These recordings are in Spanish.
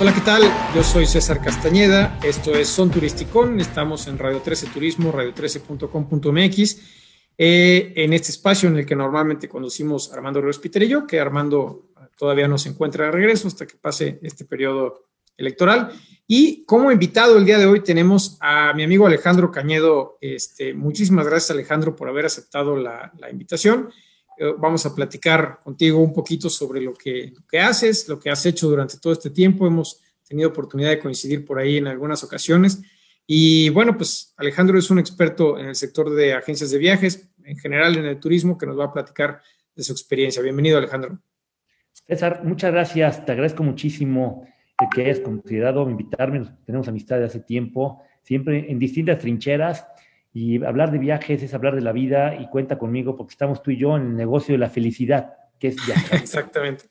Hola, ¿qué tal? Yo soy César Castañeda, esto es Son Turisticón, estamos en Radio 13 Turismo, radio13.com.mx, eh, en este espacio en el que normalmente conducimos Armando Ríos Peter y yo, que Armando todavía no se encuentra de regreso hasta que pase este periodo electoral. Y como invitado el día de hoy tenemos a mi amigo Alejandro Cañedo. Este, muchísimas gracias Alejandro por haber aceptado la, la invitación. Eh, vamos a platicar contigo un poquito sobre lo que, que, haces, lo que has hecho durante todo este tiempo. Hemos tenido oportunidad de coincidir por ahí en algunas ocasiones. Y bueno, pues Alejandro es un experto en el sector de agencias de viajes, en general en el turismo, que nos va a platicar de su experiencia. Bienvenido, Alejandro. César, muchas gracias. Te agradezco muchísimo que hayas considerado invitarme. Tenemos amistad de hace tiempo, siempre en distintas trincheras y hablar de viajes es hablar de la vida y cuenta conmigo porque estamos tú y yo en el negocio de la felicidad, que es viajar. Exactamente.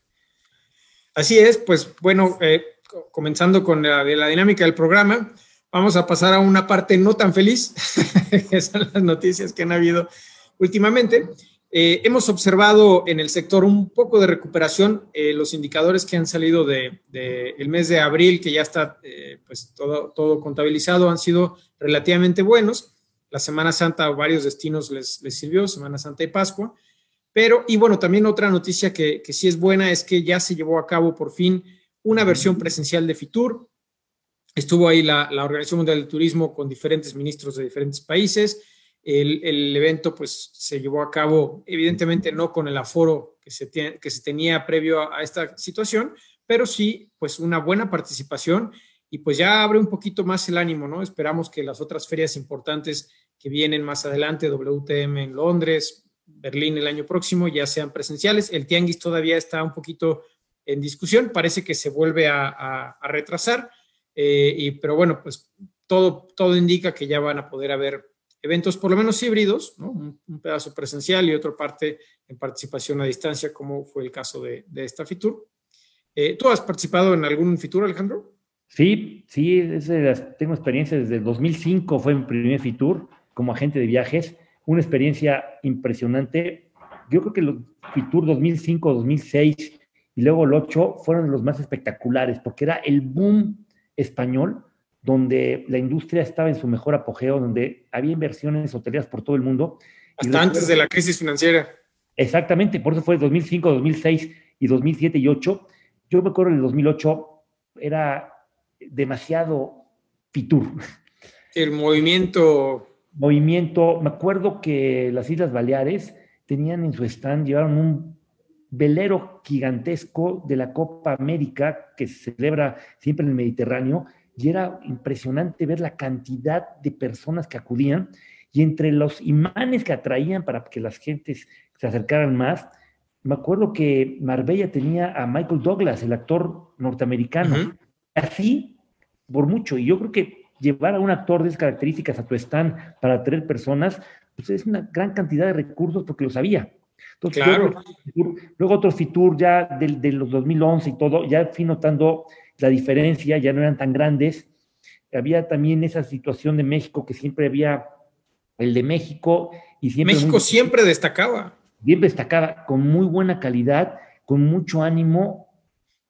Así es, pues bueno, eh, comenzando con la, la, dinámica del programa, vamos a pasar a una parte no tan feliz, que son las noticias que han habido últimamente. Eh, hemos observado en el sector un poco de recuperación, eh, los indicadores que han salido del de, el mes de abril, que ya está eh, pues todo, todo contabilizado, han sido relativamente buenos la Semana Santa a varios destinos les, les, sirvió, Semana Santa y Pascua. Pero, y bueno, también otra noticia que, que sí es buena es que ya se llevó a cabo por fin una versión presencial de FITUR. Estuvo ahí la, la Organización Mundial del Turismo con diferentes ministros de diferentes países. El, el, evento pues se llevó a cabo, evidentemente no con el aforo que se, que se tenía previo a, a esta situación, pero sí pues una buena participación y pues ya abre un poquito más el ánimo, ¿no? Esperamos que las otras ferias importantes que vienen más adelante, WTM en Londres, Berlín el año próximo, ya sean presenciales. El Tianguis todavía está un poquito en discusión, parece que se vuelve a, a, a retrasar, eh, y, pero bueno, pues todo, todo indica que ya van a poder haber eventos por lo menos híbridos, ¿no? un, un, pedazo presencial y otra parte en participación a distancia, como fue el caso de, de esta Fitur. Eh, ¿Tú has participado en algún Fitur, Alejandro? Sí, sí, es, tengo experiencia desde el 2005, fue mi primer Fitur como agente de viajes, una experiencia impresionante. Yo creo que los Fitur 2005, 2006 y luego el 8 fueron los más espectaculares porque era el boom español donde la industria estaba en su mejor apogeo, donde había inversiones hoteleras por todo el mundo. Hasta antes de la crisis financiera. Exactamente, por eso fue 2005, 2006 y 2007 y 2008. Yo me acuerdo en el 2008 era demasiado Fitur. El movimiento. Movimiento. Me acuerdo que las Islas Baleares tenían en su stand, llevaron un velero gigantesco de la Copa América que se celebra siempre en el Mediterráneo y era impresionante ver la cantidad de personas que acudían y entre los imanes que atraían para que las gentes se acercaran más, me acuerdo que Marbella tenía a Michael Douglas, el actor norteamericano, uh -huh así por mucho. Y yo creo que llevar a un actor de esas características a tu stand para atraer personas, pues es una gran cantidad de recursos porque lo sabía. Entonces, claro. luego, luego otro Fitur ya de, de, los 2011 y todo, ya fui notando la diferencia, ya no eran tan grandes. Había también esa situación de México que siempre había el de México y siempre... México muy, siempre destacaba. Siempre destacaba con muy buena calidad, con mucho ánimo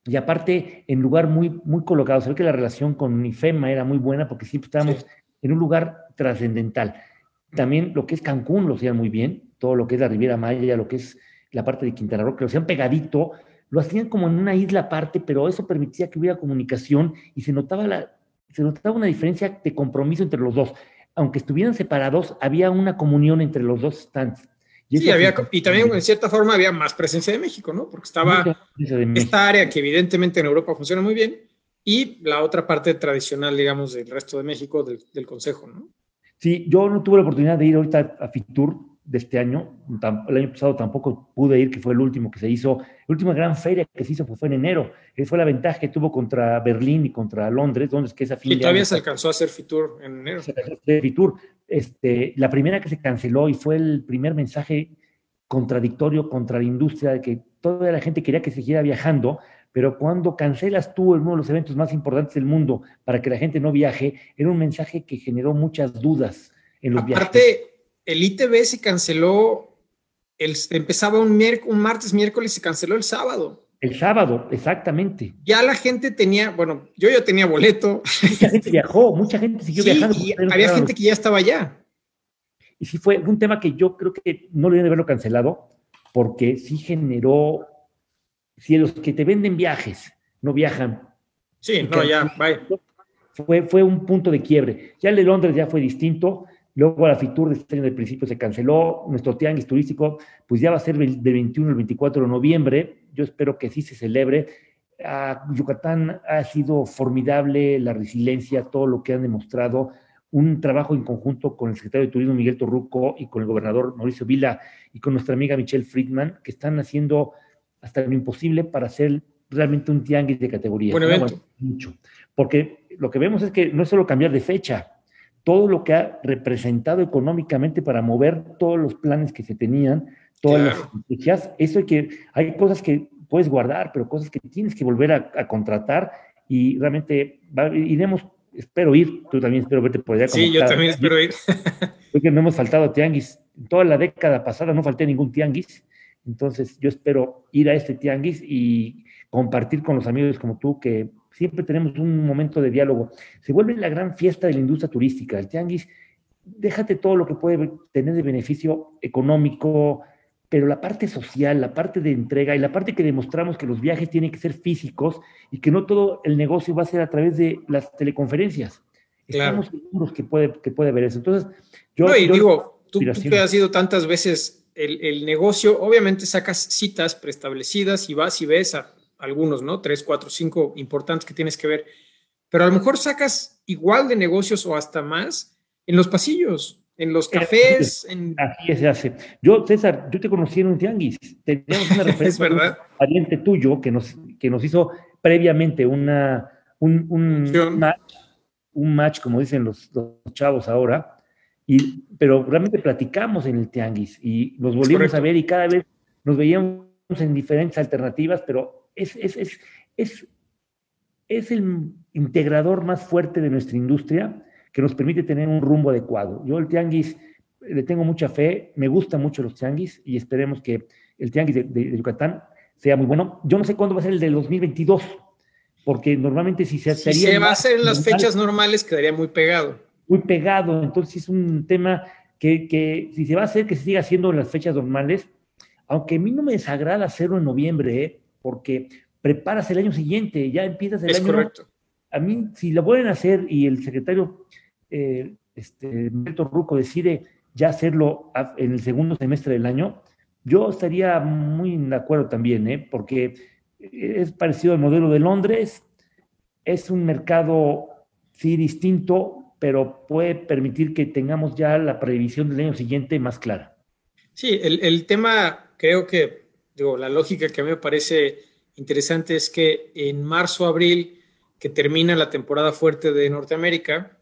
y aparte en lugar muy, muy colocado. Se ve que la relación con IFEMA era muy buena porque siempre estábamos sí. en un lugar trascendental. También lo que es Cancún lo hacían muy bien, todo lo que es la Riviera Maya, lo que es la parte de Quintana Roo, que lo hacían pegadito, lo hacían como en una isla aparte, pero eso permitía que hubiera comunicación y se notaba, la, se notaba una diferencia de compromiso entre los dos. Aunque estuvieran separados, había una comunión entre los dos stands. Y, sí, había, y también en cierta forma había más presencia de México, ¿no? Porque estaba esta área que evidentemente en Europa funciona muy bien y la otra parte tradicional, digamos, del resto de México, del, del Consejo, ¿no? Sí, yo no tuve la oportunidad de ir ahorita a Fitur de este año, el año pasado tampoco pude ir, que fue el último que se hizo, la última gran feria que se hizo fue en enero, que fue la ventaja que tuvo contra Berlín y contra Londres, donde es que esa fin Y todavía se alcanzó a hacer Fitur en enero. Se alcanzó a hacer Fitur, este, la primera que se canceló y fue el primer mensaje contradictorio contra la industria de que toda la gente quería que se siguiera viajando, pero cuando cancelas tú uno de los eventos más importantes del mundo para que la gente no viaje, era un mensaje que generó muchas dudas en los Aparte, viajes. El ITB se canceló, el, empezaba un, un martes, miércoles y se canceló el sábado. El sábado, exactamente. Ya la gente tenía, bueno, yo ya tenía boleto. Mucha gente viajó, mucha gente siguió viajando. Y había gente que ya estaba allá. Y sí fue un tema que yo creo que no deben de haberlo cancelado, porque sí generó, si los que te venden viajes no viajan. Sí, no, ya, bye. Fue, fue un punto de quiebre. Ya el de Londres ya fue distinto, Luego la FITUR de este año del principio se canceló. Nuestro tianguis turístico, pues ya va a ser del 21 al 24 de noviembre. Yo espero que sí se celebre. A Yucatán ha sido formidable la resiliencia, todo lo que han demostrado. Un trabajo en conjunto con el secretario de Turismo Miguel Torruco y con el gobernador Mauricio Vila y con nuestra amiga Michelle Friedman, que están haciendo hasta lo imposible para hacer realmente un tianguis de categoría. Bueno, mucho. Porque lo que vemos es que no es solo cambiar de fecha, todo lo que ha representado económicamente para mover todos los planes que se tenían, todas las estrategias, eso hay que, hay cosas que puedes guardar, pero cosas que tienes que volver a, contratar y realmente iremos, espero ir, tú también espero verte por allá. Sí, yo también espero ir. Creo que no hemos faltado a tianguis. Toda la década pasada no falté ningún tianguis, entonces yo espero ir a este tianguis y compartir con los amigos como tú que siempre tenemos un momento de diálogo. Se vuelve la gran fiesta de la industria turística. El tianguis, déjate todo lo que puede tener de beneficio económico, pero la parte social, la parte de entrega y la parte que demostramos que los viajes tienen que ser físicos y que no todo el negocio va a ser a través de las teleconferencias. Estamos seguros que puede, que puede haber eso. Entonces, yo... No, y digo, tú, que has ido tantas veces el, el, negocio, obviamente sacas citas preestablecidas y vas y ves a algunos, ¿no? Tres, cuatro, cinco importantes que tienes que ver. Pero a lo mejor sacas igual de negocios o hasta más en los pasillos, en los cafés. En... Así se hace. Yo, César, yo te conocí en un tianguis. Teníamos una referencia. es verdad. Un pariente tuyo que nos, que nos hizo previamente una, un, un, match, un match, como dicen los, los chavos ahora. Y, pero realmente platicamos en el tianguis y nos volvimos a ver y cada vez nos veíamos en diferentes alternativas, pero es, es, es, es, el integrador más fuerte de nuestra industria que nos permite tener un rumbo adecuado. Yo el tianguis le tengo mucha fe, me gustan mucho los tianguis y esperemos que el tianguis de, Yucatán sea muy bueno. Yo no sé cuándo va a ser el del 2022, porque normalmente si se. Si se va a hacer en las fechas normales quedaría muy pegado. Muy pegado, entonces es un tema que, que, si se va a hacer, que se siga haciendo en las fechas normales, aunque a mí no me desagrada hacerlo en noviembre, ¿eh? Porque preparas el año siguiente, ya empiezas el es año. correcto. A mí, si lo vuelven a hacer y el secretario eh, este, Ruco decide ya hacerlo en el segundo semestre del año, yo estaría muy de acuerdo también, ¿eh? porque es parecido al modelo de Londres, es un mercado, sí, distinto, pero puede permitir que tengamos ya la previsión del año siguiente más clara. Sí, el, el tema creo que digo, la lógica que a mí me parece interesante es que en marzo, abril, que termina la temporada fuerte de Norteamérica,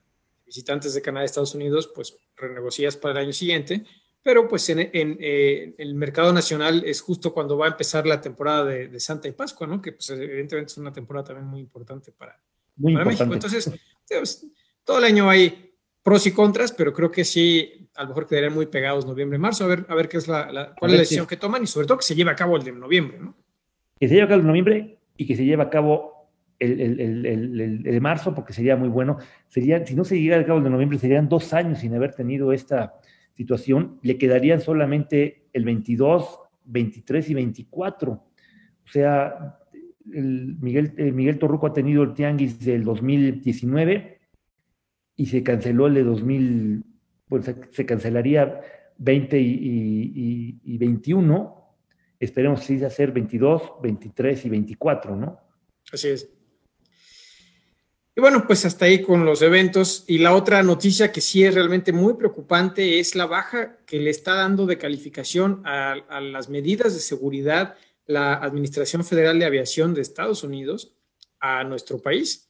visitantes de Canadá y Estados Unidos, pues renegocias para el año siguiente, pero pues en, eh, el mercado nacional es justo cuando va a empezar la temporada de, Santa y Pascua, ¿no? Que pues evidentemente es una temporada también muy importante para, México. Entonces, pues, todo el año hay pros y contras, pero creo que sí, a lo mejor quedarían muy pegados noviembre, marzo, a ver, a ver qué es la, cuál es la decisión que toman y sobre todo que se lleve a cabo el de noviembre, ¿no? Que se lleve a cabo el de noviembre y que se lleve a cabo el, el, el, de marzo, porque sería muy bueno. Serían, si no se llega a cabo el de noviembre, serían dos años sin haber tenido esta situación. Le quedarían solamente el 22, 23 y 24. O sea, Miguel, Miguel Torruco ha tenido el tianguis del 2019 y se canceló el de 2000, pues se cancelaría 20 y, y, 21. Esperemos si hacer 22, 23 y 24, ¿no? Así es. Y bueno, pues hasta ahí con los eventos. Y la otra noticia que sí es realmente muy preocupante es la baja que le está dando de calificación a las medidas de seguridad la Administración Federal de Aviación de Estados Unidos a nuestro país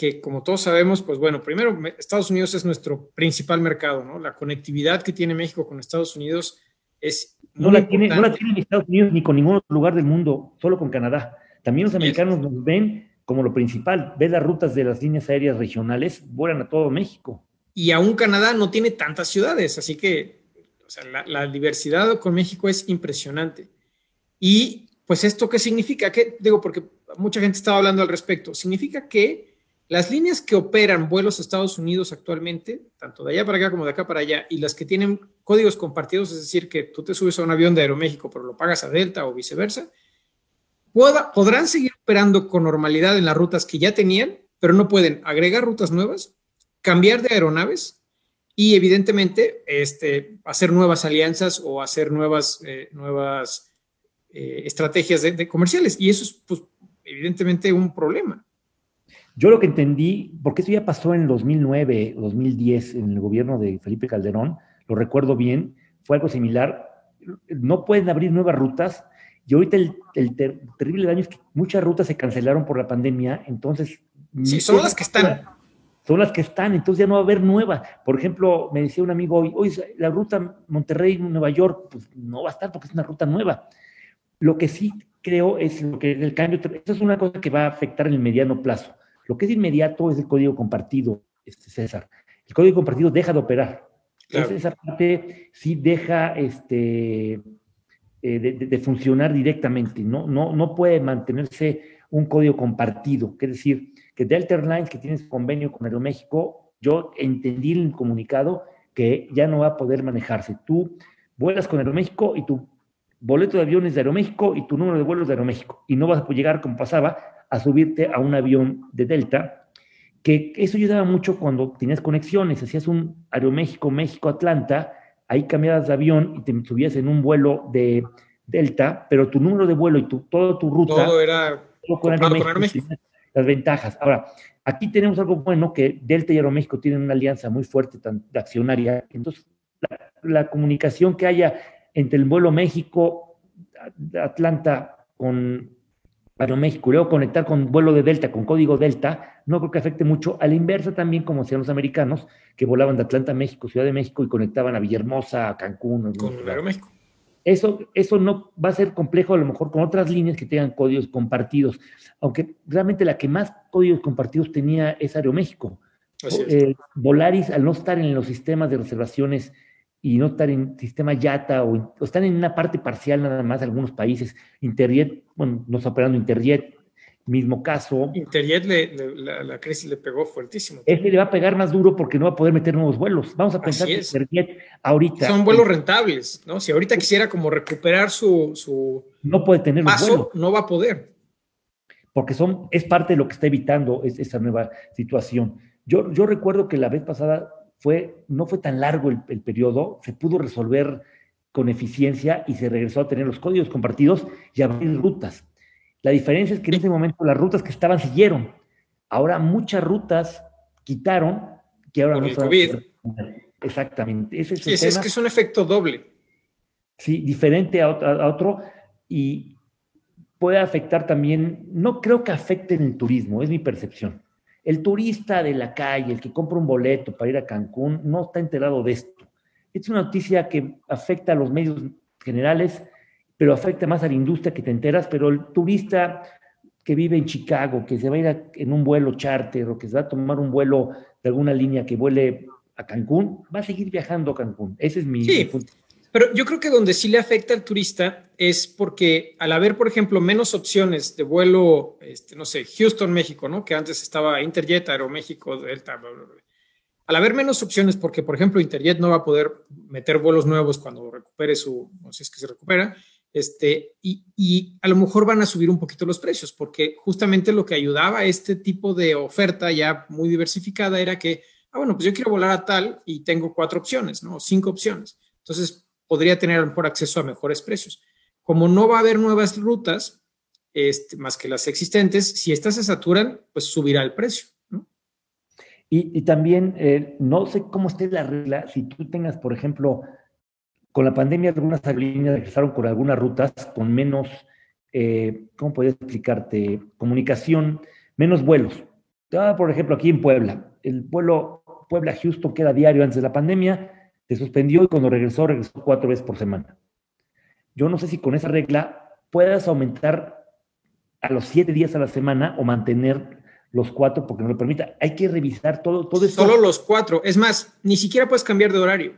que como todos sabemos, pues bueno, primero Estados Unidos es nuestro principal mercado, ¿no? La conectividad que tiene México con Estados Unidos es... No la, tiene, no la tiene ni Estados Unidos ni con ningún otro lugar del mundo, solo con Canadá. También los americanos nos ven como lo principal, ven las rutas de las líneas aéreas regionales, vuelan a todo México. Y aún Canadá no tiene tantas ciudades, así que o sea, la, la diversidad con México es impresionante. Y pues esto qué significa, ¿Qué, digo, porque mucha gente estaba hablando al respecto, significa que las líneas que operan vuelos a Estados Unidos actualmente, tanto de allá para acá como de acá para allá, y las que tienen códigos compartidos, es decir, que tú te subes a un avión de Aeroméxico, pero lo pagas a Delta o viceversa, podrán seguir operando con normalidad en las rutas que ya tenían, pero no pueden agregar rutas nuevas, cambiar de aeronaves y evidentemente este, hacer nuevas alianzas o hacer nuevas, eh, nuevas eh, estrategias de, comerciales. Y eso es, pues, evidentemente un problema. Yo lo que entendí, porque eso ya pasó en 2009, 2010, en el gobierno de Felipe Calderón, lo recuerdo bien, fue algo similar. No pueden abrir nuevas rutas y ahorita el, terrible daño es que muchas rutas se cancelaron por la pandemia, entonces... Sí, son las que están. Son las que están, entonces ya no va a haber nueva. Por ejemplo, me decía un amigo hoy, hoy la ruta Monterrey-Nueva York, pues no va a estar porque es una ruta nueva. Lo que sí creo es que el cambio, esto es una cosa que va a afectar en el mediano plazo. Lo que es inmediato es el código compartido, este César. El código compartido deja de operar. esa parte sí deja este, eh, de, funcionar directamente. No, no, no puede mantenerse un código compartido. Es decir, que Delta Airlines, que tiene convenio con Aeroméxico, yo entendí el comunicado que ya no va a poder manejarse. Tú vuelas con Aeroméxico y tu boleto de aviones de Aeroméxico y tu número de vuelos de Aeroméxico. Y no vas a llegar, como pasaba, a subirte a un avión de Delta, que eso ayudaba mucho cuando tenías conexiones, hacías un Aeroméxico, México, Atlanta, ahí cambiabas de avión y te subías en un vuelo de Delta, pero tu número de vuelo y tu, toda tu ruta... Todo era con Aeroméxico, Las ventajas. Ahora, aquí tenemos algo bueno, que Delta y Aeroméxico tienen una alianza muy fuerte tan, de accionaria, entonces la comunicación que haya entre el vuelo México-Atlanta con Aeroméxico y luego conectar con vuelo de Delta, con código Delta, no creo que afecte mucho. A la inversa también, como hacían los americanos, que volaban de Atlanta a México, Ciudad de México y conectaban a Villahermosa, a Cancún. Con Aeroméxico. Eso, eso no va a ser complejo a lo mejor con otras líneas que tengan códigos compartidos, aunque realmente la que más códigos compartidos tenía es Aeroméxico. Eh, Volaris, al no estar en los sistemas de reservaciones y no estar en sistema YATA o, están en una parte parcial nada más algunos países. Interjet, bueno, no está operando Interjet, mismo caso. Interjet la, crisis le pegó fuertísimo. Este le va a pegar más duro porque no va a poder meter nuevos vuelos. Vamos a pensar que Interjet ahorita. Son vuelos rentables, ¿no? Si ahorita quisiera como recuperar su, no puede tener paso, no va a poder. Porque son, es parte de lo que está evitando esa nueva situación. Yo, yo recuerdo que la vez pasada fue, no fue tan largo el, periodo, se pudo resolver con eficiencia y se regresó a tener los códigos compartidos y abrir rutas. La diferencia es que en ese momento las rutas que estaban siguieron. Ahora muchas rutas quitaron que ahora no el COVID. Exactamente. Ese es, sí, es que es un efecto doble. Sí, diferente a, a, otro y puede afectar también, no creo que afecte en el turismo, es mi percepción. El turista de la calle, el que compra un boleto para ir a Cancún, no está enterado de esto. Es una noticia que afecta a los medios generales, pero afecta más a la industria que te enteras, pero el turista que vive en Chicago, que se va a ir en un vuelo charter o que se va a tomar un vuelo de alguna línea que vuele a Cancún, va a seguir viajando a Cancún. Ese es mi, punto. Pero yo creo que donde sí le afecta al turista es porque al haber, por ejemplo, menos opciones de vuelo, este, no sé, Houston, México, ¿no? Que antes estaba Interjet, Aeroméxico, Delta, Al haber menos opciones, porque, por ejemplo, Interjet no va a poder meter vuelos nuevos cuando recupere su, no sé si es que se recupera, este, y, y, a lo mejor van a subir un poquito los precios, porque justamente lo que ayudaba a este tipo de oferta ya muy diversificada era que, ah, bueno, pues yo quiero volar a tal y tengo cuatro opciones, ¿no? Cinco opciones. Entonces, podría tener mejor acceso a mejores precios. Como no va a haber nuevas rutas, este, más que las existentes, si estas se saturan, pues subirá el precio. Y, también, eh, no sé cómo esté la regla, si tú tengas, por ejemplo, con la pandemia algunas aerolíneas regresaron con algunas rutas con menos, eh, ¿cómo podría explicarte? Comunicación, menos vuelos. Ah, por ejemplo, aquí en Puebla, el vuelo Puebla-Houston, que era diario antes de la pandemia, se suspendió y cuando regresó, regresó cuatro veces por semana. Yo no sé si con esa regla puedas aumentar a los siete días a la semana o mantener los cuatro porque no lo permita. Hay que revisar todo, todo esto. Solo los cuatro. Es más, ni siquiera puedes cambiar de horario.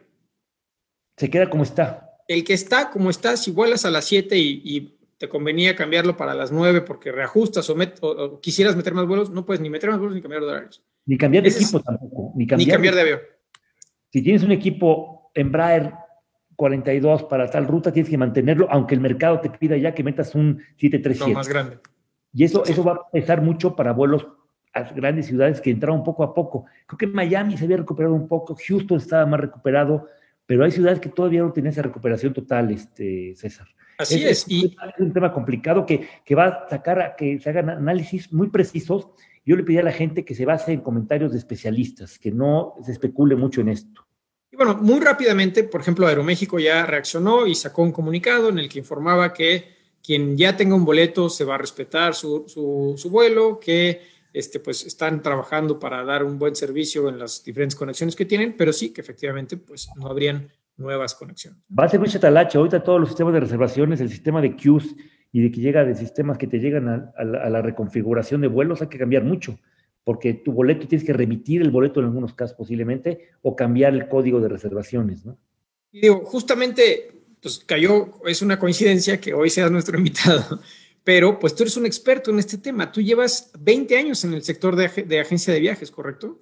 Se queda como está. El que está como está, si vuelas a las siete y, te convenía cambiarlo para las 9 porque reajustas o, quisieras meter más vuelos, no puedes ni meter más vuelos ni cambiar de horarios. Ni cambiar de equipo tampoco. Ni cambiar, de avión. Si tienes un equipo Embraer 42 para tal ruta, tienes que mantenerlo, aunque el mercado te pida ya que metas un 737. No, más grande. Y eso, eso va a pesar mucho para vuelos a grandes ciudades que entraron poco a poco. Creo que Miami se había recuperado un poco, Houston estaba más recuperado, pero hay ciudades que todavía no tienen esa recuperación total, este, César. Así es. y... es un tema complicado que, que, va a sacar a que se hagan análisis muy precisos. Yo le pedí a la gente que se base en comentarios de especialistas, que no se especule mucho en esto. Y bueno, muy rápidamente, por ejemplo, Aeroméxico ya reaccionó y sacó un comunicado en el que informaba que quien ya tenga un boleto se va a respetar su, su, su vuelo, que este, pues están trabajando para dar un buen servicio en las diferentes conexiones que tienen, pero sí que efectivamente pues no habrían nuevas conexiones. Va a ser un chatalache. Ahorita todos los sistemas de reservaciones, el sistema de queues y de que llega de sistemas que te llegan a, la, reconfiguración de vuelos, hay que cambiar mucho, porque tu boleto tienes que remitir el boleto en algunos casos posiblemente o cambiar el código de reservaciones, ¿no? Y digo, justamente, pues cayó, es una coincidencia que hoy seas nuestro invitado pero pues tú eres un experto en este tema. Tú llevas 20 años en el sector de, agencia de viajes, ¿correcto?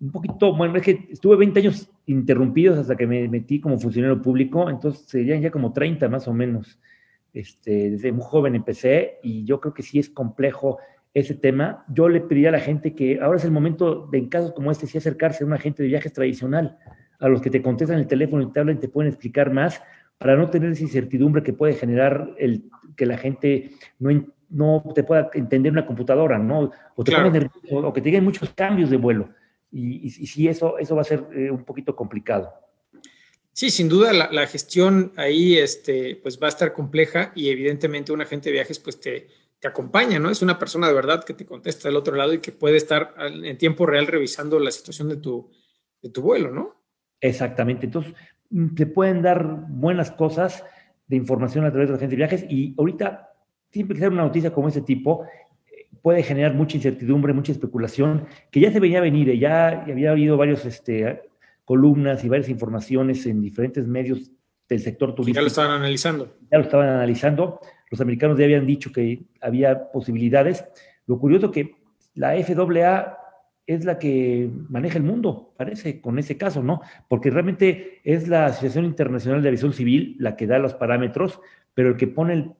Un poquito, bueno, es que estuve 20 años interrumpidos hasta que me metí como funcionario público, entonces serían ya como 30 más o menos. Este, desde muy joven empecé y yo creo que sí es complejo ese tema. Yo le pediría a la gente que ahora es el momento de en casos como este sí acercarse a un agente de viajes tradicional, a los que te contestan el teléfono y te hablan y te pueden explicar más, para no tener esa incertidumbre que puede generar el que la gente no, no te pueda entender una computadora, ¿no? O, te o que te muchos cambios de vuelo. Y, sí, eso, eso va a ser eh, un poquito complicado. Sí, sin duda la, gestión ahí este, pues va a estar compleja y evidentemente un agente de viajes pues te, te acompaña, ¿no? Es una persona de verdad que te contesta del otro lado y que puede estar en tiempo real revisando la situación de tu, de tu vuelo, ¿no? Exactamente. Entonces, mm, te pueden dar buenas cosas, de información a través de la agencia de viajes y ahorita siempre que sea una noticia como ese tipo eh, puede generar mucha incertidumbre, mucha especulación, que ya se venía a venir, eh, ya había habido varios este, columnas y varias informaciones en diferentes medios del sector turístico. Ya lo estaban analizando. Ya lo estaban analizando. Los americanos ya habían dicho que había posibilidades. Lo curioso que la FAA es la que maneja el mundo, parece, con ese caso, ¿no? Porque realmente es la Asociación Internacional de Aviación Civil la que da los parámetros, pero el que pone el,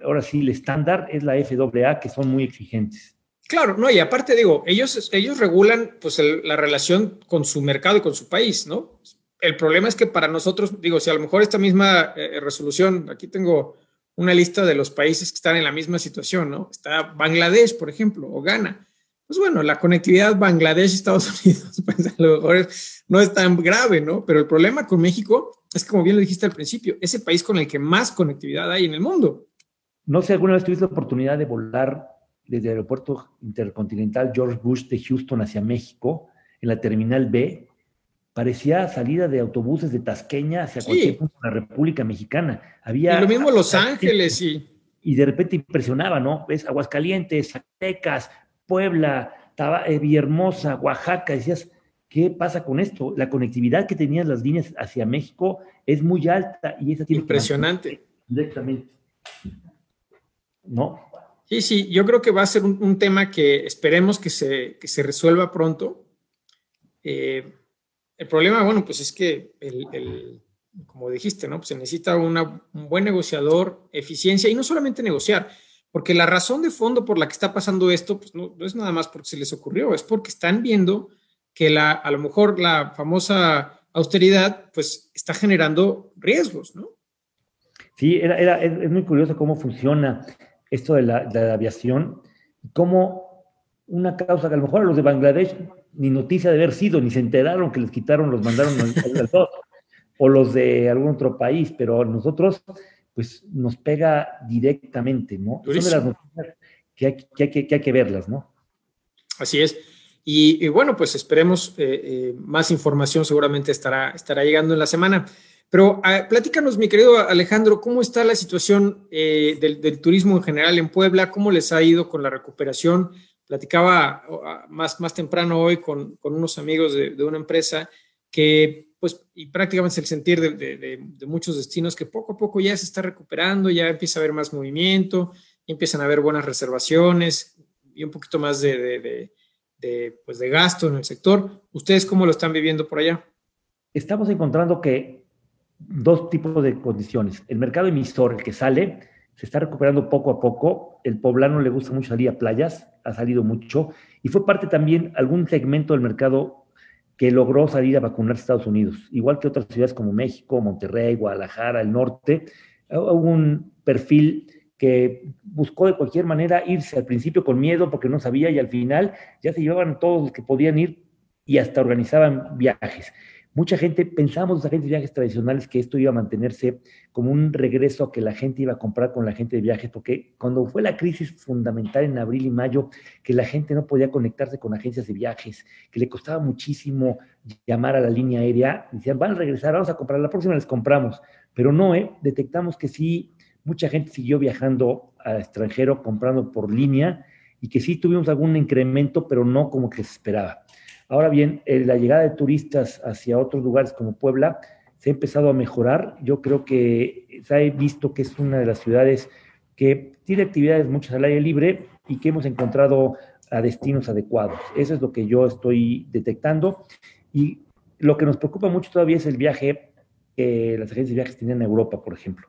ahora sí, el estándar es la FAA, que son muy exigentes. Claro, no, y aparte digo, ellos, ellos regulan pues la relación con su mercado y con su país, ¿no? El problema es que para nosotros, digo, si a lo mejor esta misma eh, resolución, aquí tengo una lista de los países que están en la misma situación, ¿no? Está Bangladesh, por ejemplo, o Ghana pues bueno, la conectividad Bangladesh-Estados Unidos, pues a lo mejor no es tan grave, ¿no? Pero el problema con México es, como bien lo dijiste al principio, es el país con el que más conectividad hay en el mundo. No sé, alguna vez tuviste la oportunidad de volar desde el aeropuerto intercontinental George Bush de Houston hacia México, en la terminal B, parecía salida de autobuses de Tasqueña hacia cualquier punto de la República Mexicana. Había y lo mismo Los Ángeles y... Y de repente impresionaba, ¿no? Ves Aguascalientes, Zacatecas, Puebla, eh, Villahermosa, Oaxaca, decías, ¿qué pasa con esto? La conectividad que tenían las líneas hacia México es muy alta y esa tiene Impresionante. Directamente. ¿No? Sí, sí, yo creo que va a ser un, tema que esperemos que se, se resuelva pronto. Eh, el problema, bueno, pues es que, el, como dijiste, ¿no? Pues se necesita un buen negociador, eficiencia y no solamente negociar, porque la razón de fondo por la que está pasando esto, pues no, es nada más porque se les ocurrió, es porque están viendo que la, a lo mejor la famosa austeridad, pues está generando riesgos, ¿no? Sí, era, es, muy curioso cómo funciona esto de la, de la aviación, cómo una causa que a lo mejor a los de Bangladesh ni noticia de haber sido, ni se enteraron que les quitaron, los mandaron al, o los de algún otro país, pero nosotros pues nos pega directamente, ¿no? Son de las noticias que hay que, hay que, verlas, ¿no? Así es. Y, bueno, pues esperemos eh, eh, más información, seguramente estará, estará llegando en la semana. Pero ah, platícanos, mi querido Alejandro, ¿cómo está la situación eh, del, turismo en general en Puebla? ¿Cómo les ha ido con la recuperación? Platicaba ah, más, temprano hoy con, unos amigos de, de, una empresa que pues, y prácticamente es el sentir de, muchos destinos que poco a poco ya se está recuperando, ya empieza a haber más movimiento, empiezan a haber buenas reservaciones y un poquito más de, pues, de gasto en el sector. ¿Ustedes cómo lo están viviendo por allá? Estamos encontrando que dos tipos de condiciones. El mercado emisor, el que sale, se está recuperando poco a poco. El poblano le gusta mucho salir a playas, ha salido mucho, y fue parte también algún segmento del mercado que logró salir a vacunar a Estados Unidos, igual que otras ciudades como México, Monterrey, Guadalajara, el norte. Hubo un perfil que buscó de cualquier manera irse al principio con miedo porque no sabía y al final ya se llevaban todos los que podían ir y hasta organizaban viajes. Mucha gente, pensamos los agentes de viajes tradicionales que esto iba a mantenerse como un regreso a que la gente iba a comprar con la gente de viajes, porque cuando fue la crisis fundamental en abril y mayo, que la gente no podía conectarse con agencias de viajes, que le costaba muchísimo llamar a la línea aérea, decían, van a regresar, vamos a comprar, la próxima les compramos. Pero no, ¿eh? detectamos que sí, mucha gente siguió viajando al extranjero, comprando por línea, y que sí tuvimos algún incremento, pero no como que se esperaba. Ahora bien, eh, la llegada de turistas hacia otros lugares como Puebla se ha empezado a mejorar. Yo creo que se ha visto que es una de las ciudades que tiene actividades muchas al aire libre y que hemos encontrado a destinos adecuados. Eso es lo que yo estoy detectando. Y lo que nos preocupa mucho todavía es el viaje que las agencias de viajes tienen en Europa, por ejemplo.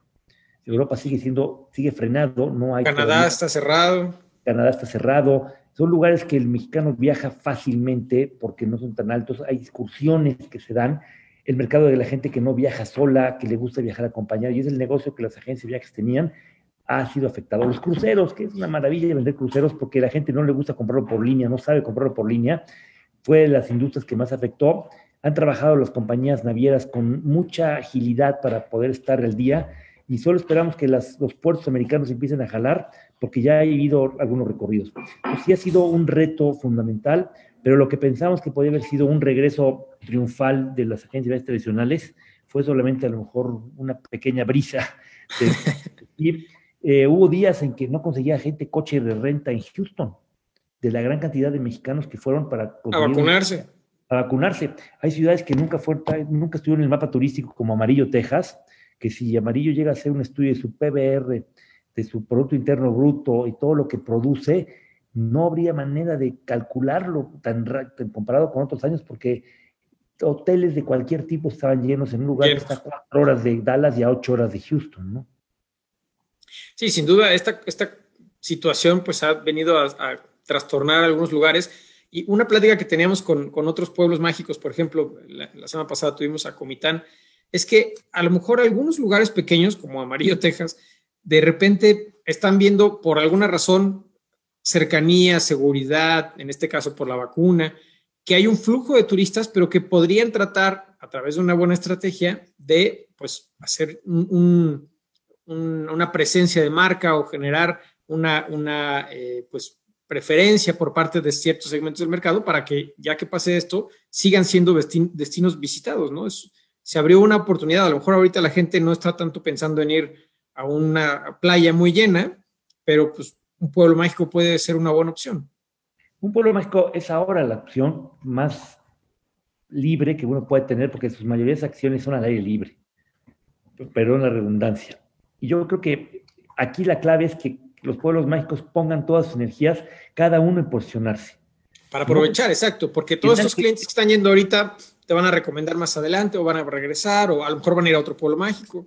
Europa sigue siendo, sigue frenado, no hay. Canadá está cerrado. Canadá está cerrado. Son lugares que el mexicano viaja fácilmente porque no son tan altos, hay excursiones que se dan, el mercado de la gente que no viaja sola, que le gusta viajar acompañado, y es el negocio que las agencias de viajes tenían, ha sido afectado. Los cruceros, que es una maravilla vender cruceros porque la gente no le gusta comprarlo por línea, no sabe comprarlo por línea, fue de las industrias que más afectó. Han trabajado las compañías navieras con mucha agilidad para poder estar al día y solo esperamos que los puertos americanos empiecen a jalar porque ya ha habido algunos recorridos. Pues sí ha sido un reto fundamental, pero lo que pensamos que podía haber sido un regreso triunfal de las agencias tradicionales fue solamente a lo mejor una pequeña brisa. y, eh, hubo días en que no conseguía gente coche de renta en Houston, de la gran cantidad de mexicanos que fueron para... A vacunarse. A vacunarse. Hay ciudades que nunca, fueron, nunca estuvieron en el mapa turístico como Amarillo, Texas, que si Amarillo llega a hacer un estudio de su PBR de su Producto Interno Bruto y todo lo que produce, no habría manera de calcularlo tan, comparado con otros años porque hoteles de cualquier tipo estaban llenos en un lugar que está a cuatro horas de Dallas y a ocho horas de Houston, ¿no? Sí, sin duda, esta, esta situación pues ha venido a, trastornar algunos lugares. Y una plática que teníamos con, con otros pueblos mágicos, por ejemplo, la, la, semana pasada tuvimos a Comitán, es que a lo mejor algunos lugares pequeños, como Amarillo, Texas, de repente están viendo por alguna razón cercanía, seguridad, en este caso por la vacuna, que hay un flujo de turistas, pero que podrían tratar a través de una buena estrategia de pues hacer una presencia de marca o generar una, eh, pues preferencia por parte de ciertos segmentos del mercado para que ya que pase esto sigan siendo destinos visitados, ¿no? Se abrió una oportunidad, a lo mejor ahorita la gente no está tanto pensando en ir a una playa muy llena, pero pues un pueblo mágico puede ser una buena opción. Un pueblo mágico es ahora la opción más libre que uno puede tener porque sus mayores acciones son al aire libre. Perdón la redundancia. Y yo creo que aquí la clave es que los pueblos mágicos pongan todas sus energías, cada uno en posicionarse. Para aprovechar, exacto, porque todos esos clientes que están yendo ahorita te van a recomendar más adelante o van a regresar o a lo mejor van a ir a otro pueblo mágico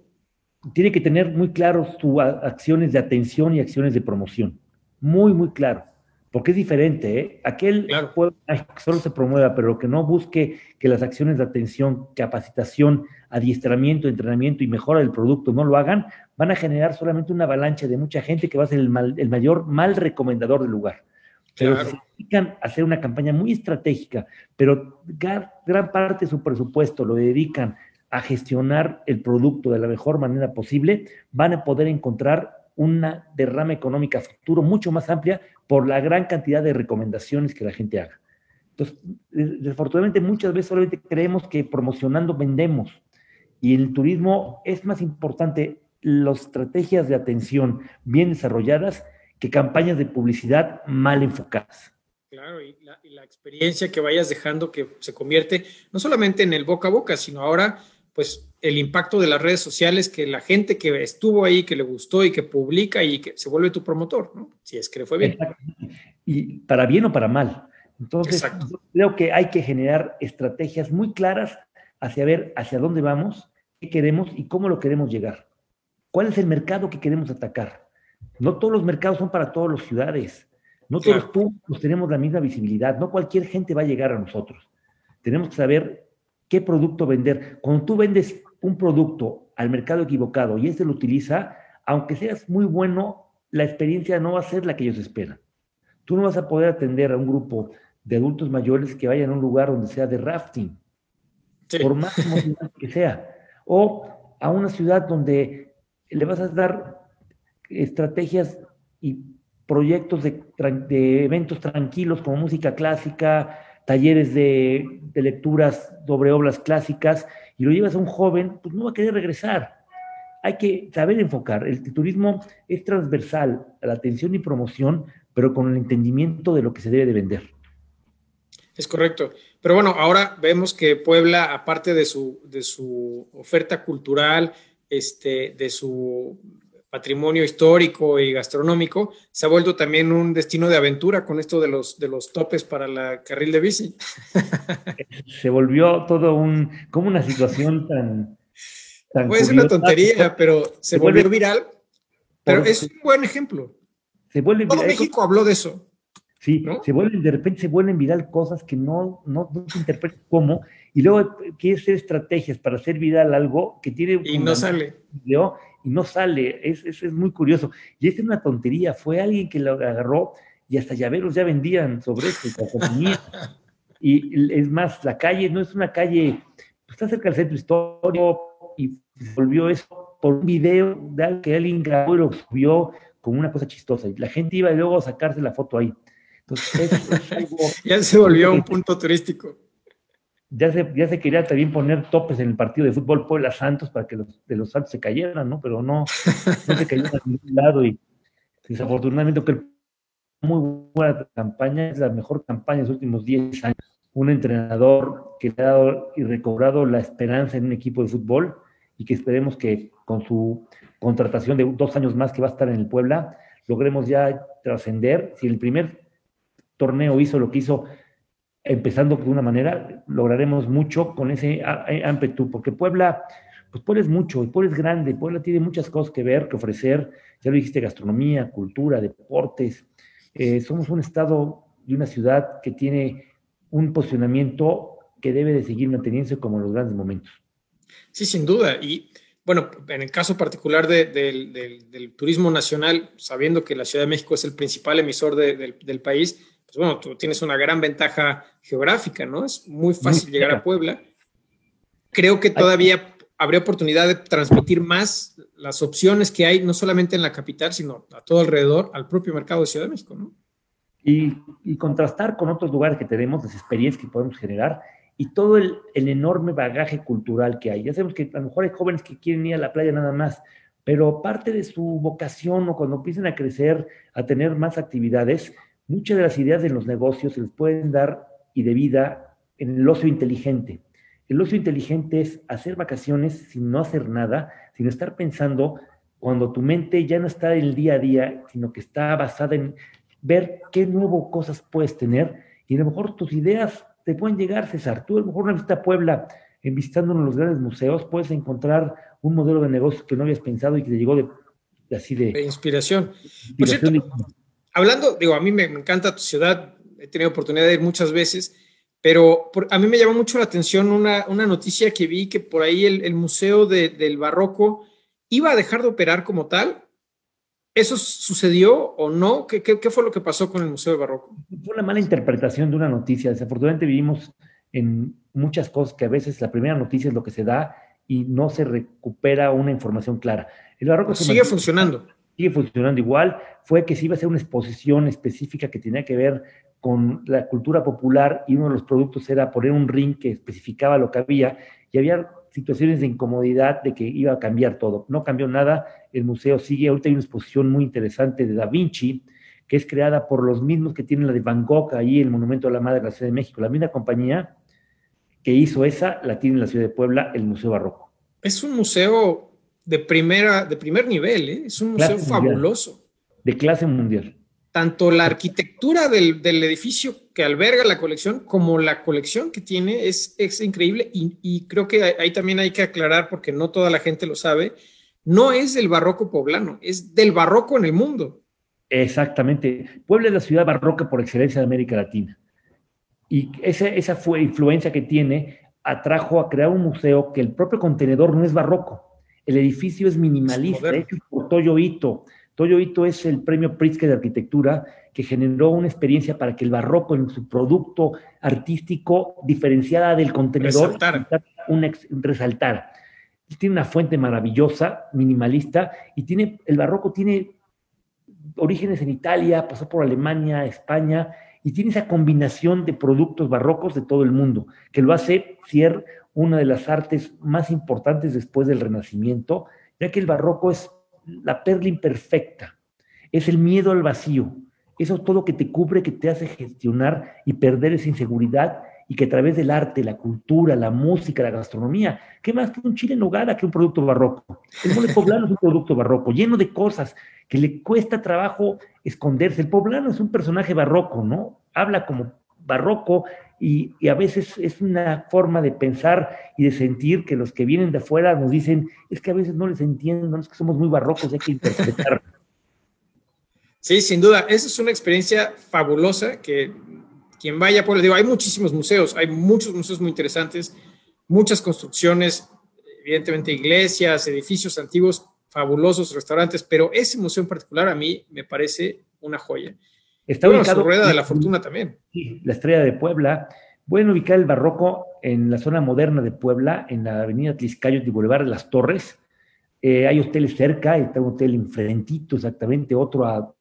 tiene que tener muy claro sus acciones de atención y acciones de promoción. Muy, muy claro. Porque es diferente, ¿eh? Aquel pueblo solo se promueva, pero que no busque que las acciones de atención, capacitación, adiestramiento, entrenamiento y mejora del producto no lo hagan, van a generar solamente una avalancha de mucha gente que va a ser el, mayor mal recomendador del lugar. Pero se dedican a hacer una campaña muy estratégica, pero gran, gran parte de su presupuesto lo dedican a gestionar el producto de la mejor manera posible, van a poder encontrar una derrama económica futuro mucho más amplia por la gran cantidad de recomendaciones que la gente haga. Entonces, desafortunadamente muchas veces solamente creemos que promocionando vendemos y el turismo es más importante las estrategias de atención bien desarrolladas que campañas de publicidad mal enfocadas. Claro, y la, experiencia que vayas dejando que se convierte no solamente en el boca a boca, sino ahora, pues, el impacto de las redes sociales, que la gente que estuvo ahí, que le gustó y que publica y que se vuelve tu promotor, ¿no? Si es que le fue bien. Y para bien o para mal. Entonces, creo que hay que generar estrategias muy claras hacia ver hacia dónde vamos, qué queremos y cómo lo queremos llegar. ¿Cuál es el mercado que queremos atacar? No todos los mercados son para todas las ciudades. No todos los públicos tenemos la misma visibilidad, no cualquier gente va a llegar a nosotros. Tenemos que saber qué producto vender. Cuando tú vendes un producto al mercado equivocado y este lo utiliza, aunque seas muy bueno, la experiencia no va a ser la que ellos esperan. Tú no vas a poder atender a un grupo de adultos mayores que vayan a un lugar donde sea de rafting, por más que sea, o a una ciudad donde le vas a dar estrategias y proyectos de, eventos tranquilos como música clásica, talleres de, lecturas sobre obras clásicas, y lo llevas a un joven, pues no va a querer regresar. Hay que saber enfocar. El turismo es transversal a la atención y promoción, pero con el entendimiento de lo que se debe de vender. Es correcto. Pero bueno, ahora vemos que Puebla, aparte de su, de su oferta cultural, este, de su patrimonio histórico y gastronómico, se ha vuelto también un destino de aventura con esto de los, de los topes para la carril de bici. Se volvió todo un, como una situación tan... tan Puede ser una tontería, pero se, volvió viral. Pero es un buen ejemplo. Se vuelve Todo México habló de eso. Sí, se vuelven, de repente se vuelven viral cosas que no, no, no se interpretan cómo, y luego quiere hacer estrategias para hacer viral algo que tiene... Y no sale y no sale. Es, es, muy curioso. Y es una tontería. Fue alguien que lo agarró y hasta llaveros ya vendían sobre esto. y es más, la calle no es una calle, pues, está cerca del centro histórico y volvió eso por un video de que alguien grabó y lo subió como una cosa chistosa. Y la gente iba luego a sacarse la foto ahí. Entonces, ya se volvió un punto turístico ya se, ya se quería también poner topes en el partido de fútbol Puebla Santos para que los, de los Santos se cayeran, ¿no? Pero no, no se cayeron a ningún lado y desafortunadamente que muy buena campaña, es la mejor campaña de los últimos 10 años. Un entrenador que ha dado y recobrado la esperanza en un equipo de fútbol y que esperemos que con su contratación de dos años más que va a estar en el Puebla, logremos ya trascender. Si el primer torneo hizo lo que hizo empezando de una manera, lograremos mucho con ese ímpetu, porque Puebla, pues Puebla es mucho, Puebla es grande, Puebla tiene muchas cosas que ver, que ofrecer, ya lo dijiste, gastronomía, cultura, deportes. Eh, somos un estado y una ciudad que tiene un posicionamiento que debe de seguir manteniéndose como en los grandes momentos. Sí, sin duda. Y bueno, en el caso particular del, turismo nacional, sabiendo que la Ciudad de México es el principal emisor del país, pues bueno, tú tienes una gran ventaja geográfica, ¿no? Es muy fácil llegar a Puebla. Creo que todavía habría oportunidad de transmitir más las opciones que hay, no solamente en la capital, sino a todo alrededor, al propio mercado de Ciudad de México, ¿no? Y, contrastar con otros lugares que tenemos, las experiencias que podemos generar y todo el, el, enorme bagaje cultural que hay. Ya sabemos que a lo mejor hay jóvenes que quieren ir a la playa nada más, pero parte de su vocación o cuando empiecen a crecer, a tener más actividades, Muchas de las ideas de los negocios se les pueden dar y de vida en el ocio inteligente. El ocio inteligente es hacer vacaciones sin no hacer nada, sin estar pensando cuando tu mente ya no está en el día a día, sino que está basada en ver qué nuevas cosas puedes tener y a lo mejor tus ideas te pueden llegar, César. Tú a lo mejor una visita a Puebla, en visitando uno de los grandes museos, puedes encontrar un modelo de negocio que no habías pensado y que te llegó de, así de, inspiración. inspiración hablando, digo, a mí me, encanta tu ciudad, he tenido oportunidad de ir muchas veces, pero a mí me llamó mucho la atención una, noticia que vi que por ahí el, Museo del Barroco iba a dejar de operar como tal. ¿Eso sucedió o no? ¿Qué, ¿Qué, fue lo que pasó con el Museo del Barroco? Fue una mala interpretación de una noticia. Desafortunadamente vivimos en muchas cosas que a veces la primera noticia es lo que se da y no se recupera una información clara. El Barroco sigue funcionando sigue funcionando igual, fue que se iba a hacer una exposición específica que tenía que ver con la cultura popular y uno de los productos era poner un ring que especificaba lo que había y había situaciones de incomodidad de que iba a cambiar todo. No cambió nada, el museo sigue, ahorita hay una exposición muy interesante de Da Vinci que es creada por los mismos que tienen la de Van Gogh ahí, el Monumento a la Madre de la Ciudad de México. La misma compañía que hizo esa la tiene en la Ciudad de Puebla, el Museo Barroco. Es un museo de, primera, de primer nivel, ¿eh? es un museo fabuloso. De clase mundial. Tanto la arquitectura del, edificio que alberga la colección como la colección que tiene es, es increíble y, y creo que ahí también hay que aclarar porque no toda la gente lo sabe no es del barroco poblano, es del barroco en el mundo. Exactamente. Puebla es la ciudad barroca por excelencia de América Latina. Y esa, esa fue influencia que tiene, atrajo a crear un museo que el propio contenedor no es barroco. El edificio es minimalista, hecho por Toyo Ito. Toyo Ito es el premio Pritzker de arquitectura que generó una experiencia para que el barroco en su producto artístico diferenciada del contenedor resaltar tiene una fuente maravillosa, minimalista, y tiene, el barroco tiene orígenes en Italia, pasó por Alemania, España, y tiene esa combinación de productos barrocos de todo el mundo, que lo hace ser una de las artes más importantes después del Renacimiento, ya que el barroco es la perla imperfecta, es el miedo al vacío, eso todo que te cubre, que te hace gestionar y perder esa inseguridad y que a través del arte, la cultura, la música, la gastronomía, ¿qué más que un chile en nogada que un producto barroco? El mole poblano es un producto barroco, lleno de cosas que le cuesta trabajo esconderse. El poblano es un personaje barroco, ¿no? Habla como barroco y, a veces es una forma de pensar y de sentir que los que vienen de afuera nos dicen, es que a veces no les entiendo, es que somos muy barrocos, hay que interpretar. Sí, sin duda, esa es una experiencia fabulosa que quien vaya por, digo, hay muchísimos museos, hay muchos museos muy interesantes, muchas construcciones, evidentemente iglesias, edificios antiguos, fabulosos restaurantes, pero ese museo en particular a mí me parece una joya. Está ubicado la Rueda de la Fortuna también. Sí, la Estrella de Puebla. Pueden ubicar el barroco en la zona moderna de Puebla, en la avenida Tliscayo y Boulevard de las Torres. Eh, hay hoteles cerca, está un hotel enfrentito exactamente, otro a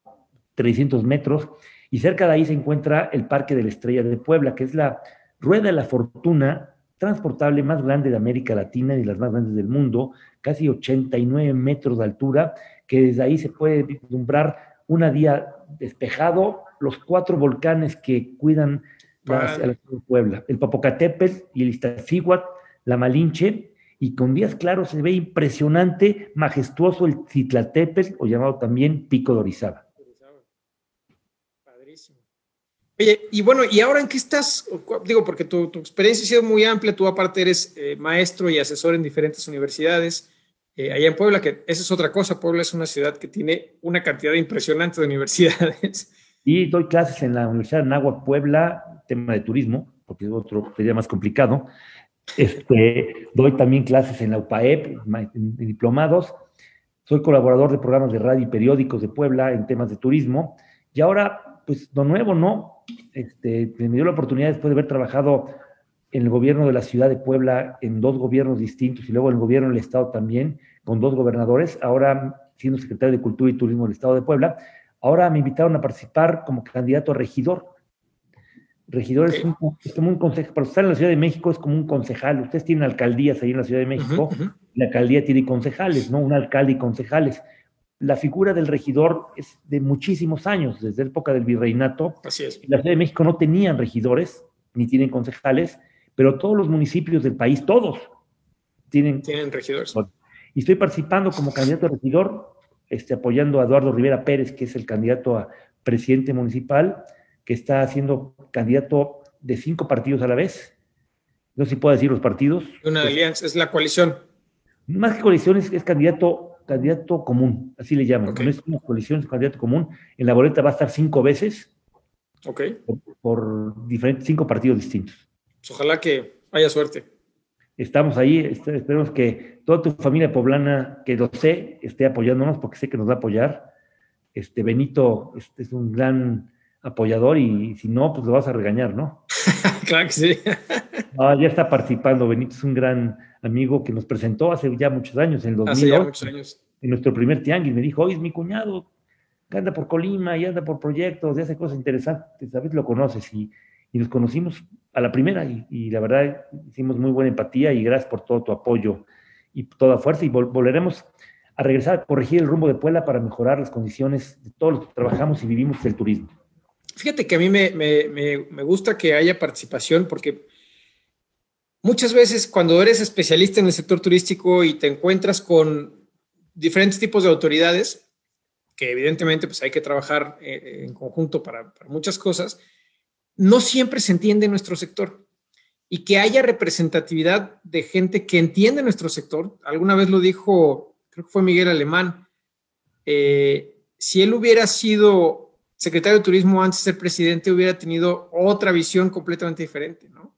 300 metros. Y cerca de ahí se encuentra el Parque de la Estrella de Puebla, que es la rueda de la fortuna transportable más grande de América Latina y las más grandes del mundo, casi 89 metros de altura, que desde ahí se puede vislumbrar una día despejado, los cuatro volcanes que cuidan la, la, Puebla, el Popocatépetl y el Iztaccíhuatl, la Malinche, y con días claros se ve impresionante, majestuoso el Citlatépetl, o llamado también Pico de Orizaba. Oye, y bueno, ¿y ahora en qué estás? Digo, porque tu, experiencia ha sido muy amplia, tú aparte eres eh, maestro y asesor en diferentes universidades. Eh, allá en Puebla, que esa es otra cosa, Puebla es una ciudad que tiene una cantidad impresionante de universidades. Y doy clases en la Universidad de Nahua Puebla, tema de turismo, porque es otro sería más complicado. Este, doy también clases en la UPAEP, en diplomados. Soy colaborador de programas de radio y periódicos de Puebla en temas de turismo. Y ahora, pues, lo nuevo, ¿no? este, me dio la oportunidad después de haber trabajado en el gobierno de la ciudad de Puebla, en dos gobiernos distintos, y luego en el gobierno del Estado también, con dos gobernadores, ahora siendo secretario de Cultura y Turismo del Estado de Puebla, ahora me invitaron a participar como candidato a regidor. Regidor es, como un consejo, para estar en la Ciudad de México es como un concejal. Ustedes tienen alcaldías ahí en la Ciudad de México, la alcaldía tiene concejales, ¿no? Un alcalde y concejales la figura del regidor es de muchísimos años, desde la época del virreinato. Así es. La Ciudad de México no tenían regidores, ni tienen concejales, pero todos los municipios del país, todos, tienen, tienen regidores. Y estoy participando como candidato a regidor, este, apoyando a Eduardo Rivera Pérez, que es el candidato a presidente municipal, que está siendo candidato de cinco partidos a la vez. No sé si puedo decir los partidos. Una alianza, es la coalición. Más que coalición, es candidato candidato común, así le llaman. No es una coalición, es candidato común. En la boleta va a estar cinco veces. Ok. Por, diferentes, cinco partidos distintos. Pues ojalá que haya suerte. Estamos ahí, este, esperemos que toda tu familia poblana, que lo sé, esté apoyándonos, porque sé que nos va a apoyar. Este Benito este es un gran apoyador y si no, pues lo vas a regañar, ¿no? claro que sí. ya está participando. Benito es un gran amigo que nos presentó hace ya muchos años, en el 2008, en nuestro primer tianguis. Me dijo, hoy es mi cuñado, que anda por Colima y anda por proyectos, y hace cosas interesantes, ¿sabes? Lo conoces y, nos conocimos a la primera y, la verdad hicimos muy buena empatía y gracias por todo tu apoyo y toda fuerza y volveremos a regresar a corregir el rumbo de Puebla para mejorar las condiciones de todos los que trabajamos y vivimos del turismo. Fíjate que a mí me, me, me, gusta que haya participación porque muchas veces cuando eres especialista en el sector turístico y te encuentras con diferentes tipos de autoridades, que evidentemente pues hay que trabajar eh, en conjunto para muchas cosas, no siempre se entiende nuestro sector y que haya representatividad de gente que entiende nuestro sector. Alguna vez lo dijo, creo que fue Miguel Alemán, eh, si él hubiera sido secretario de Turismo antes de ser presidente, hubiera tenido otra visión completamente diferente, ¿no?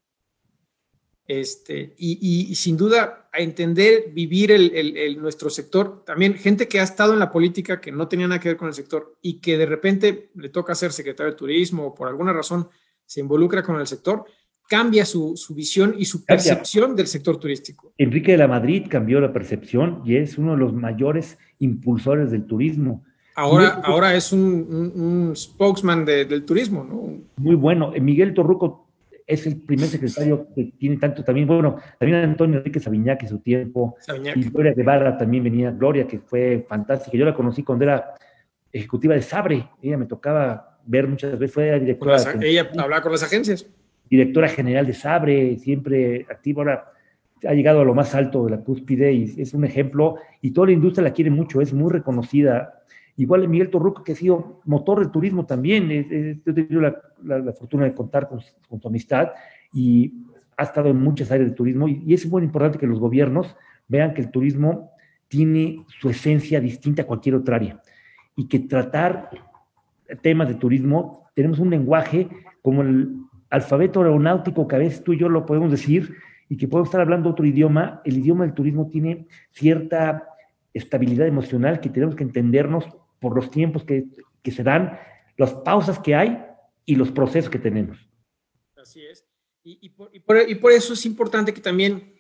Este, y, sin duda, a entender, vivir el, nuestro sector, también gente que ha estado en la política que no tenía nada que ver con el sector y que de repente le toca ser secretario de Turismo o por alguna razón se involucra con el sector, cambia su, visión y su percepción del sector turístico. Enrique de la Madrid cambió la percepción y es uno de los mayores impulsores del turismo. Ahora, ahora es un, spokesman del turismo, ¿no? Muy bueno. Miguel Torruco es el primer secretario que tiene tanto también, bueno, también Antonio Enrique Sabiñac en su tiempo, y Gloria Guevara también venía, Gloria, que fue fantástica. Yo la conocí cuando era ejecutiva de Sabre, ella me tocaba ver muchas veces, fue directora. ella hablaba con las agencias. Directora general de Sabre, siempre activa, ahora ha llegado a lo más alto de la cúspide y es un ejemplo, y toda la industria la quiere mucho, es muy reconocida Igual Miguel Torruco, que ha sido motor del turismo también. Yo he tenido la, fortuna de contar con, su amistad y ha estado en muchas áreas de turismo. Y, es muy importante que los gobiernos vean que el turismo tiene su esencia distinta a cualquier otra área y que tratar temas de turismo, tenemos un lenguaje como el alfabeto aeronáutico que a veces tú y yo lo podemos decir y que podemos estar hablando otro idioma, el idioma del turismo tiene cierta estabilidad emocional que tenemos que entendernos por los tiempos que, se dan, las pausas que hay y los procesos que tenemos. Así es. Y, por, eso es importante que también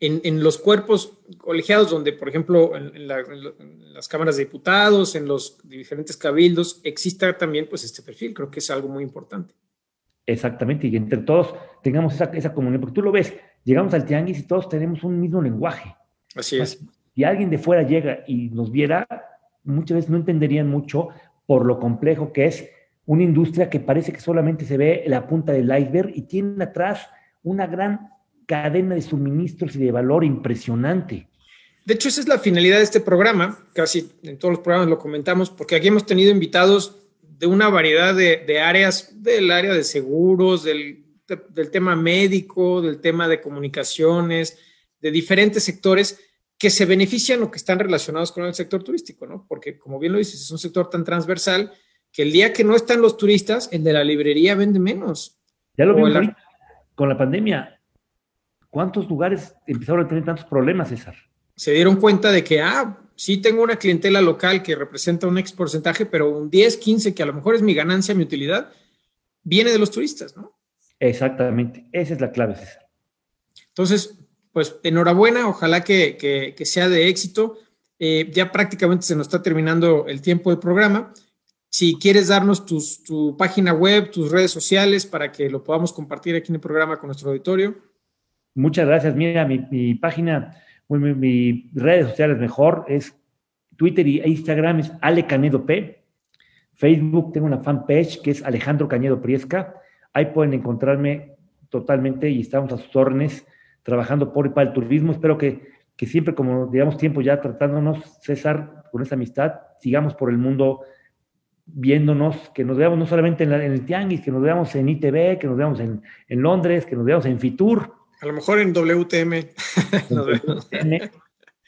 en, los cuerpos colegiados, donde, por ejemplo, en, las cámaras de diputados, en los diferentes cabildos, exista también pues este perfil. Creo que es algo muy importante. Exactamente, y entre todos tengamos esa, esa comunión, porque tú lo ves, llegamos al tianguis y todos tenemos un mismo lenguaje. Así es. Si alguien de fuera llega y nos viera, muchas veces no entenderían mucho por lo complejo que es una industria que parece que solamente se ve la punta del iceberg y tiene atrás una gran cadena de suministros y de valor impresionante. De hecho, esa es la finalidad de este programa. Casi en todos los programas lo comentamos, porque aquí hemos tenido invitados de una variedad de, áreas, del área de seguros, del, del tema médico, del tema de comunicaciones, de diferentes sectores que se benefician o que están relacionados con el sector turístico, ¿no? Porque, como bien lo dices, es un sector tan transversal que el día que no están los turistas, el de la librería vende menos. Ya lo vimos con la pandemia. ¿Cuántos lugares empezaron a tener tantos problemas, César? Se dieron cuenta de que, ah, sí tengo una clientela local que representa un ex porcentaje, pero un 10, 15, que a lo mejor es mi ganancia, mi utilidad, viene de los turistas, ¿no? Exactamente, esa es la clave, César. Entonces, pues enhorabuena, ojalá que, sea de éxito. Eh, ya prácticamente se nos está terminando el tiempo del programa. Si quieres darnos tu página web, tus redes sociales para que lo podamos compartir aquí en el programa con nuestro auditorio. Muchas gracias. Mira, mi, página, mi, mi, redes sociales mejor es Twitter e Instagram es Ale Canedo P. Facebook tengo una fanpage que es Alejandro Cañedo Priesca. Ahí pueden encontrarme totalmente y estamos a sus órdenes trabajando por y para el turismo. Espero que, que siempre, como digamos, tiempo ya tratándonos, César, con esa amistad, sigamos por el mundo viéndonos, que nos veamos no solamente en, el Tianguis, que nos veamos en ITV, que nos veamos en, en, Londres, que nos veamos en Fitur. A lo mejor en WTM.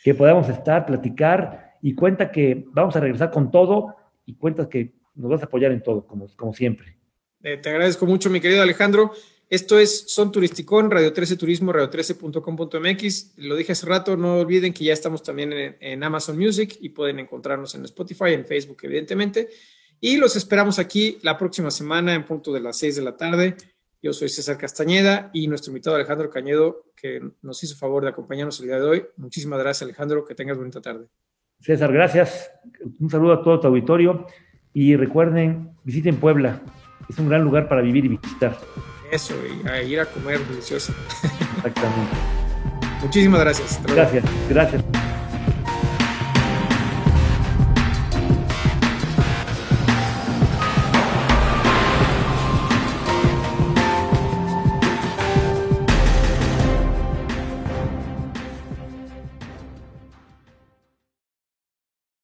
que podamos estar, platicar y cuenta que vamos a regresar con todo y cuenta que nos vas a apoyar en todo, como, como siempre. Eh, te agradezco mucho, mi querido Alejandro. Esto es Son Turisticón, Radio 13 Turismo, radio13.com.mx. Lo dije hace rato, no olviden que ya estamos también en, Amazon Music y pueden encontrarnos en Spotify, en Facebook, evidentemente. Y los esperamos aquí la próxima semana en punto de las 6 de la tarde. Yo soy César Castañeda y nuestro invitado Alejandro Cañedo, que nos hizo favor de acompañarnos el día de hoy. Muchísimas gracias, Alejandro. Que tengas bonita tarde. César, gracias. Un saludo a todo tu auditorio y recuerden, visiten Puebla. Es un gran lugar para vivir y visitar eso y a ir a comer delicioso. Exactamente. Muchísimas gracias. Gracias, gracias.